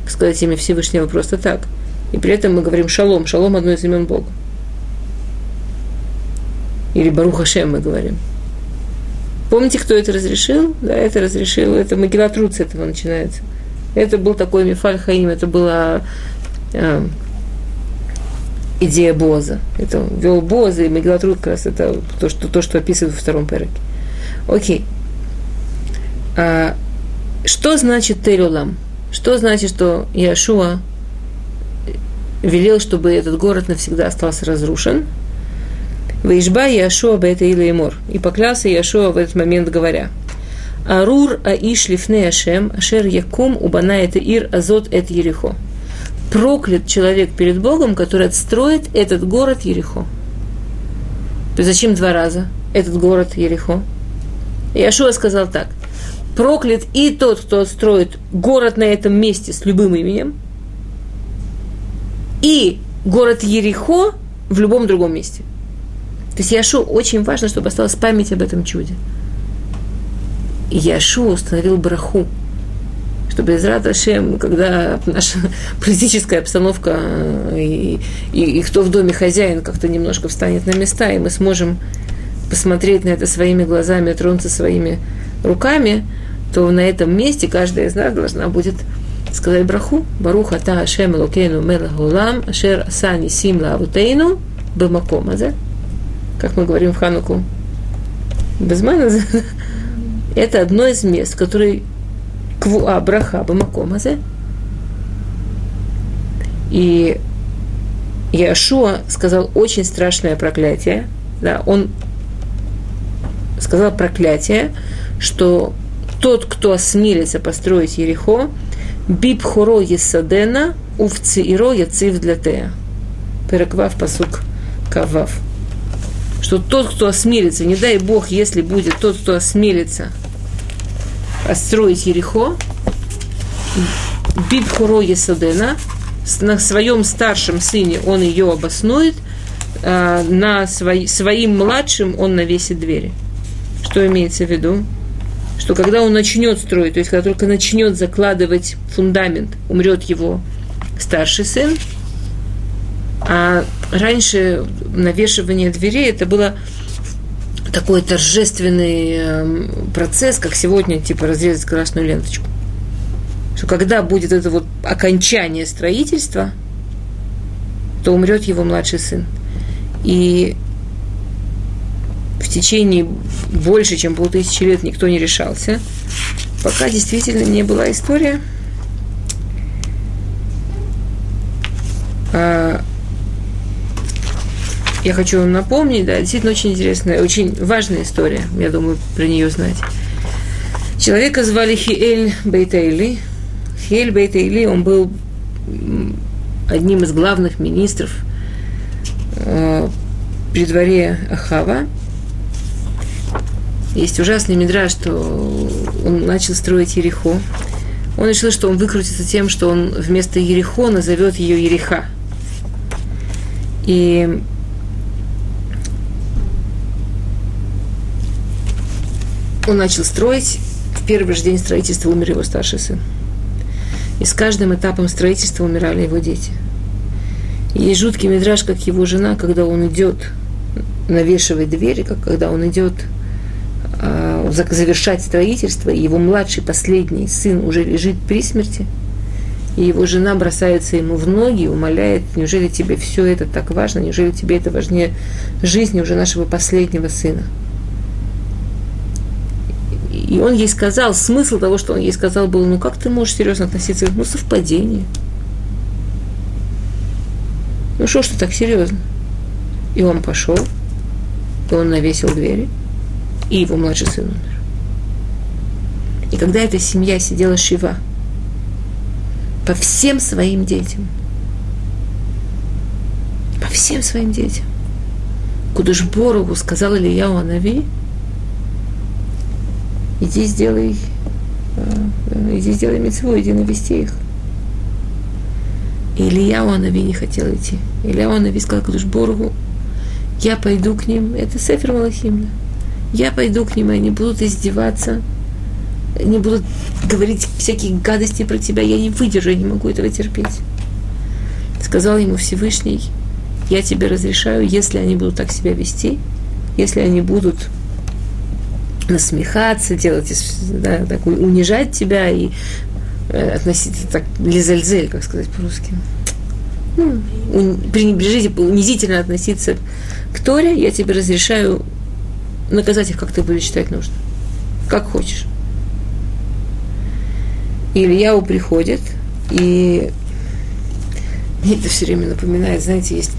сказать имя Всевышнего просто так. И при этом мы говорим шалом. Шалом – одно из имен Бога. Или Баруха Шем мы говорим. Помните, кто это разрешил? Да, это разрешил, это Магилатрут с этого начинается. Это был такой Мифаль Хаим, это была э, идея Боза. Это вел Боза, и Магилатрут как раз это то, что, то, что описывает во втором переке. Окей. А, что значит Терюлам? Что значит, что Яшуа велел, чтобы этот город навсегда остался разрушен? Ваишба Яшуа Бета или Мор. И поклялся Яшуа в этот момент, говоря, Арур Аиш Лифне Ашем, Ашер Якум Убана это Ир Азот это Ерехо. Проклят человек перед Богом, который отстроит этот город Ерехо. Зачем два раза этот город Ерехо? Яшуа сказал так. Проклят и тот, кто отстроит город на этом месте с любым именем, и город Ерехо в любом другом месте. То есть Яшу очень важно, чтобы осталась память об этом чуде. И Яшу установил браху, чтобы из Ашем, когда наша политическая обстановка э, и, и, и кто в доме хозяин как-то немножко встанет на места, и мы сможем посмотреть на это своими глазами, тронуться своими руками, то на этом месте каждая из нас должна будет сказать браху. Баруха та Ашем Лукейну Мелахулам, Ашер Асани Симла Авутейну, Бемакомазе как мы говорим в Хануку, Безмана, это одно из мест, который квуа браха бамакомазе. И Яшуа сказал очень страшное проклятие. Да, он сказал проклятие, что тот, кто осмелится построить Ерехо, бибхуро есадена, увцииро яцив для тея. Переквав посук кавав что тот, кто осмелится, не дай Бог, если будет тот, кто осмелится построить Ерехо, Бибхуро Есадена, на своем старшем сыне он ее обоснует, а на свой, своим младшим он навесит двери. Что имеется в виду? Что когда он начнет строить, то есть когда только начнет закладывать фундамент, умрет его старший сын, а раньше навешивание дверей это было такой торжественный эм, процесс, как сегодня, типа разрезать красную ленточку. Что когда будет это вот окончание строительства, то умрет его младший сын. И в течение больше, чем полтысячи лет никто не решался, пока действительно не была история. Я хочу вам напомнить, да, действительно очень интересная, очень важная история, я думаю, про нее знать. Человека звали Хиэль Бейтейли. Хиэль Бейтейли, он был одним из главных министров э, при дворе Ахава. Есть ужасный мидраж, что он начал строить Ерехо. Он решил, что он выкрутится тем, что он вместо Ерехо назовет ее Ереха. И он начал строить, в первый же день строительства умер его старший сын. И с каждым этапом строительства умирали его дети. И есть жуткий мидраж, как его жена, когда он идет навешивать двери, как когда он идет э, завершать строительство, и его младший, последний сын уже лежит при смерти, и его жена бросается ему в ноги и умоляет, неужели тебе все это так важно, неужели тебе это важнее жизни уже нашего последнего сына. И он ей сказал, смысл того, что он ей сказал, был, ну как ты можешь серьезно относиться? Ну, совпадение. Ну что ж ты так серьезно? И он пошел, и он навесил двери, и его младший сын умер. И когда эта семья сидела шива по всем своим детям, по всем своим детям, Кудыш Боругу сказал Ильяу Анави, иди сделай, э, иди сделай митцву, иди навести их. И Илья Анави не хотел идти. Илья Анави сказал Кадуш Боргу, я пойду к ним, это Сефер Малахим. Я пойду к ним, и они будут издеваться, они будут говорить всякие гадости про тебя, я не выдержу, я не могу этого терпеть. Сказал ему Всевышний, я тебе разрешаю, если они будут так себя вести, если они будут насмехаться, делать, да, так, унижать тебя и э, относиться так, лизальзель, как сказать по-русски. Ну, пренебрежить, унизительно относиться к Торе, я тебе разрешаю наказать их, как ты будешь считать нужно. Как хочешь. И Ильяу приходит, и мне это все время напоминает, знаете, есть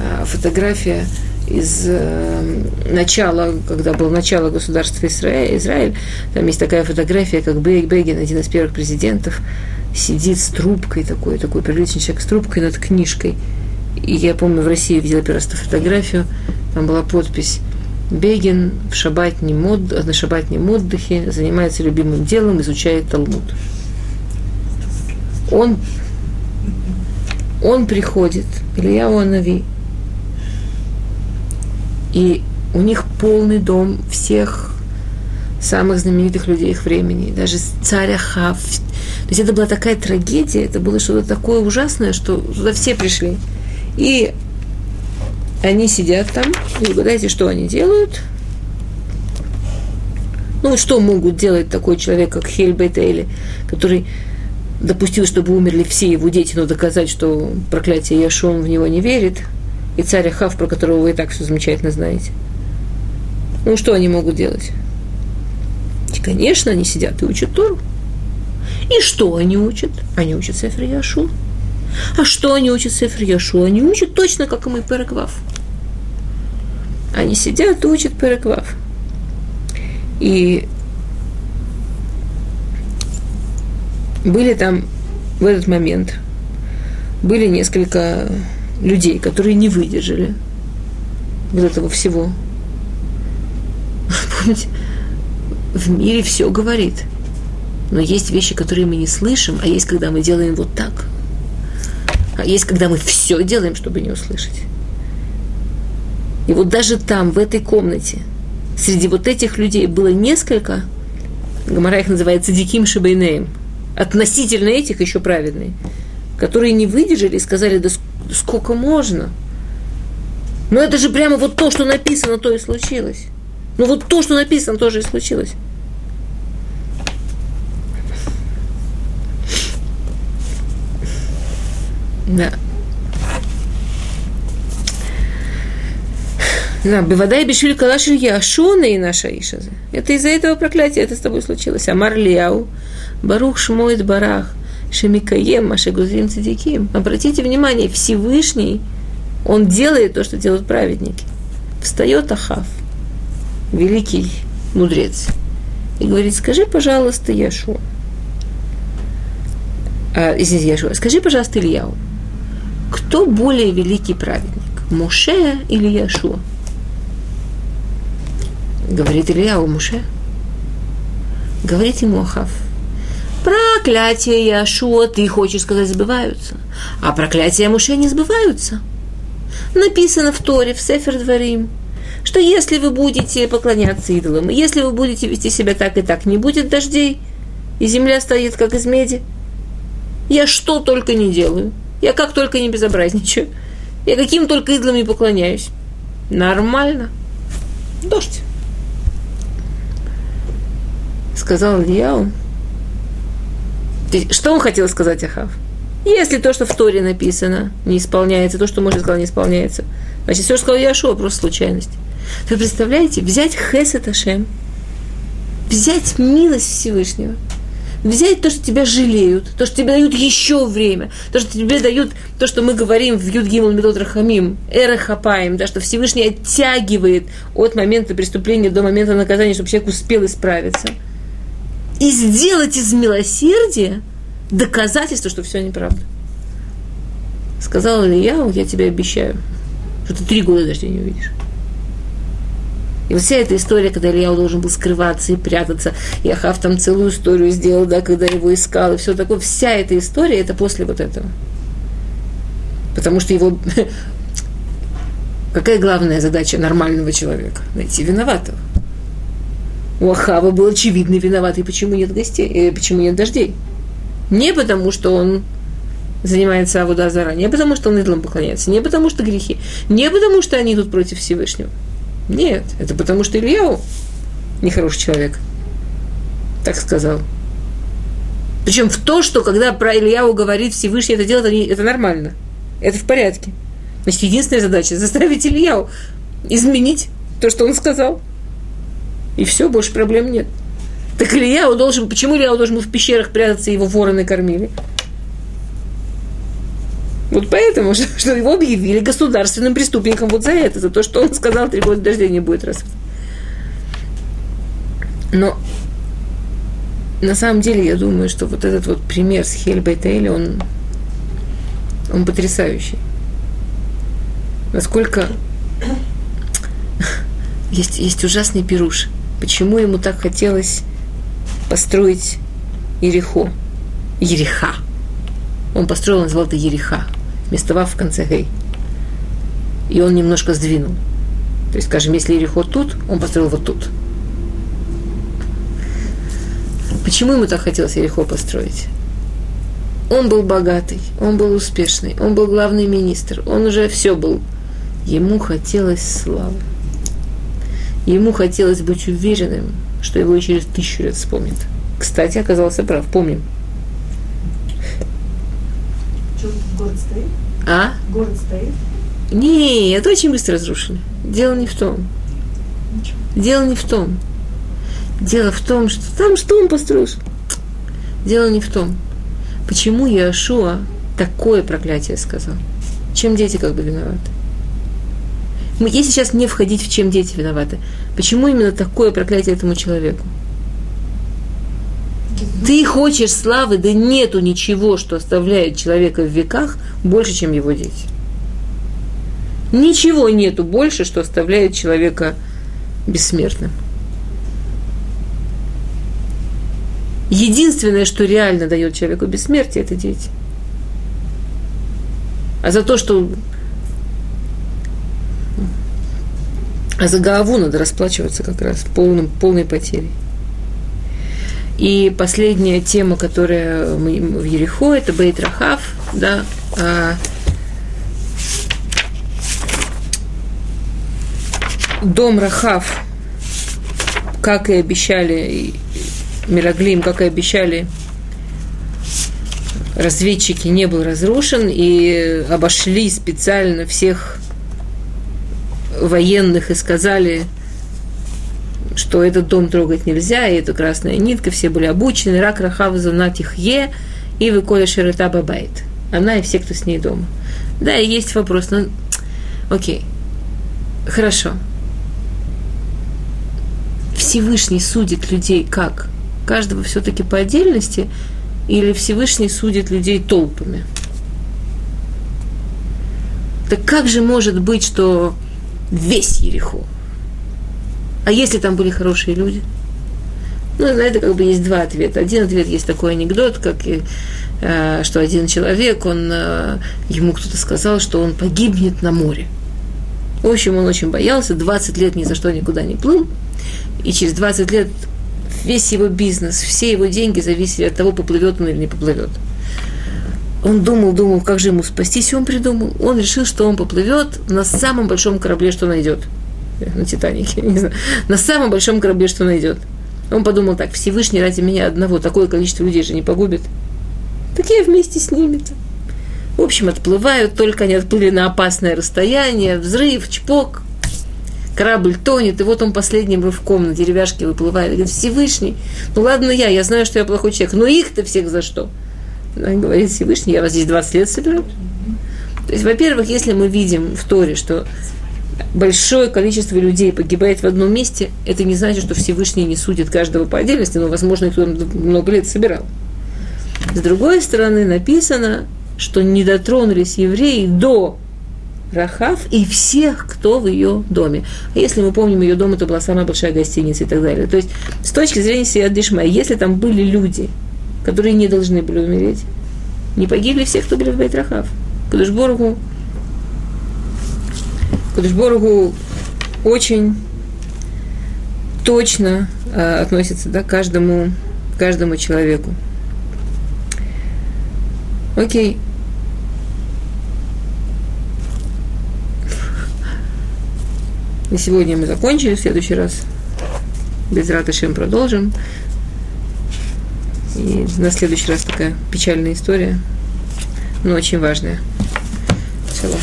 а, фотография из э, начала, когда было начало государства Израиль, Израиль, там есть такая фотография, как Бейг Бегин, один из первых президентов, сидит с трубкой такой, такой приличный человек с трубкой над книжкой. И я помню, в России видела первый раз эту фотографию, там была подпись Бегин в шабатнем, от, на шабатнем отдыхе занимается любимым делом, изучает Талмуд. Он, он приходит, Илья Уанави, и у них полный дом всех самых знаменитых людей их времени, даже царя Хав. То есть это была такая трагедия, это было что-то такое ужасное, что туда все пришли. И они сидят там, и угадайте, что они делают? Ну, что могут делать такой человек, как Хельбетейли, который допустил, чтобы умерли все его дети, но доказать, что проклятие Яшон в него не верит – и царя Хав, про которого вы и так все замечательно знаете. Ну, что они могут делать? И, конечно, они сидят и учат Тору. И что они учат? Они учат Сефер Яшу. А что они учат Сефер Яшу? Они учат точно, как и мы Переквав. Они сидят и учат Переквав. И были там в этот момент, были несколько людей, которые не выдержали вот этого всего. Помните, в мире все говорит. Но есть вещи, которые мы не слышим, а есть, когда мы делаем вот так. А есть, когда мы все делаем, чтобы не услышать. И вот даже там, в этой комнате, среди вот этих людей было несколько, Гамара их называется Диким Шибейнеем, относительно этих еще праведные, которые не выдержали и сказали, да сколько можно? Но это же прямо вот то, что написано, то и случилось. Ну вот то, что написано, тоже и случилось. Да. Да, бывадай бешвиль калаши яшуна и наша ишаза. Это из-за этого проклятия это с тобой случилось. Амар Лияу, Барух Шмоид Барах, Шемикаем Машегузрим Цидиким. Обратите внимание, Всевышний, он делает то, что делают праведники. Встает Ахав, великий мудрец, и говорит, скажи, пожалуйста, Яшу. А, извините, Яшу, скажи, пожалуйста, Ильяу, кто более великий праведник, Муше или Яшуа? Говорит Ильяу Муше. Говорит ему Ахав – проклятия Яшуа, ты хочешь сказать, сбываются. А проклятия Муше не сбываются. Написано в Торе, в Сефер Дворим, что если вы будете поклоняться идолам, если вы будете вести себя так и так, не будет дождей, и земля стоит как из меди. Я что только не делаю. Я как только не безобразничаю. Я каким только идолам не поклоняюсь. Нормально. Дождь. Сказал Ильяу, что он хотел сказать Ахав? Если то, что в Торе написано, не исполняется, то, что Моше сказал, не исполняется, значит, все, что сказал Яшуа, просто случайность. Вы представляете, взять Хесет Ашем, взять милость Всевышнего, взять то, что тебя жалеют, то, что тебе дают еще время, то, что тебе дают, то, что мы говорим в Юдгимл Медот Рахамим, Эрахапаем, да, что Всевышний оттягивает от момента преступления до момента наказания, чтобы человек успел исправиться – и сделать из милосердия доказательство, что все неправда. Сказал Ильяу, я тебе обещаю, что ты три года дождя не увидишь. И вот вся эта история, когда Ильяу должен был скрываться и прятаться, и Ахав там целую историю сделал, да, когда его искал, и все такое, вся эта история, это после вот этого. Потому что его... Какая главная задача нормального человека? Найти виноватого. У Ахава был очевидный виноватый, почему нет гостей, э, почему нет дождей. Не потому, что он занимается Авуда не потому, что он идолам поклоняется, не потому, что грехи, не потому, что они тут против Всевышнего. Нет, это потому, что Ильяу нехороший человек. Так сказал. Причем в то, что когда про Ильяу говорит Всевышний это делает, это нормально. Это в порядке. Значит, единственная задача – заставить Ильяу изменить то, что он сказал. И все, больше проблем нет. Так Ильяу должен, почему Ильяу должен был в пещерах прятаться, его вороны кормили? Вот поэтому, что, что его объявили государственным преступником вот за это, за то, что он сказал, три года дождя не будет раз. Но на самом деле я думаю, что вот этот вот пример с Хельбайтейли, он, он потрясающий. Насколько есть, есть ужасный пируш. Почему ему так хотелось построить Ерехо? Ереха. Он построил, назвал это Ереха. Вместо Вав в конце Гей. И он немножко сдвинул. То есть, скажем, если Ерехо тут, он построил вот тут. Почему ему так хотелось Ерехо построить? Он был богатый, он был успешный, он был главный министр, он уже все был. Ему хотелось славы. Ему хотелось быть уверенным, что его через тысячу лет вспомнят. Кстати, оказался прав, помним. Что, город стоит? А? Город стоит? Нет, очень быстро разрушили. Дело не в том. Ничего. Дело не в том. Дело в том, что там что он построил? Дело не в том. Почему Яшуа такое проклятие сказал? Чем дети как бы виноваты? Мы, если сейчас не входить в чем дети виноваты, почему именно такое проклятие этому человеку? Ты хочешь славы, да нету ничего, что оставляет человека в веках больше, чем его дети. Ничего нету больше, что оставляет человека бессмертным. Единственное, что реально дает человеку бессмертие, это дети. А за то, что... А за Гааву надо расплачиваться как раз полным, полной потерей. И последняя тема, которая в Ерехо, это Бейт Рахав, да, а, дом Рахав, как и обещали Мироглим, как и обещали, разведчики не был разрушен и обошли специально всех военных и сказали, что этот дом трогать нельзя, и это красная нитка, все были обучены, рак рахава зунатих е, и выколя широта бабайт. Она и все, кто с ней дома. Да, и есть вопрос, ну, окей, хорошо. Всевышний судит людей как? Каждого все-таки по отдельности, или Всевышний судит людей толпами? Так как же может быть, что весь Ерехо а если там были хорошие люди? Ну, на это как бы есть два ответа. Один ответ есть такой анекдот, как и, э, что один человек, он, э, ему кто-то сказал, что он погибнет на море. В общем, он очень боялся, 20 лет ни за что никуда не плыл, и через 20 лет весь его бизнес, все его деньги зависели от того, поплывет он или не поплывет. Он думал, думал, как же ему спастись, и он придумал. Он решил, что он поплывет на самом большом корабле, что найдет – на Титанике, не знаю, на самом большом корабле, что найдет. Он подумал так, Всевышний ради меня одного, такое количество людей же не погубит. Так я вместе с ними-то. В общем, отплывают, только они отплыли на опасное расстояние, взрыв, чпок, корабль тонет, и вот он последним рывком на деревяшке выплывает. Говорит, Всевышний, ну ладно я, я знаю, что я плохой человек, но их-то всех за что? Говорит, Всевышний, я вас здесь 20 лет собираю. То есть, во-первых, если мы видим в Торе, что большое количество людей погибает в одном месте, это не значит, что Всевышний не судит каждого по отдельности, но, возможно, кто много лет собирал. С другой стороны, написано, что не дотронулись евреи до Рахав и всех, кто в ее доме. А если мы помним, ее дом это была самая большая гостиница и так далее. То есть, с точки зрения Сияд Дишма, если там были люди, которые не должны были умереть, не погибли все, кто были в Бейт Рахав. Кудышборгу Кудышборгу очень точно э, относится да, к каждому, каждому человеку. Окей. И сегодня мы закончили, в следующий раз без ратышем продолжим. И на следующий раз такая печальная история, но очень важная. Шалом.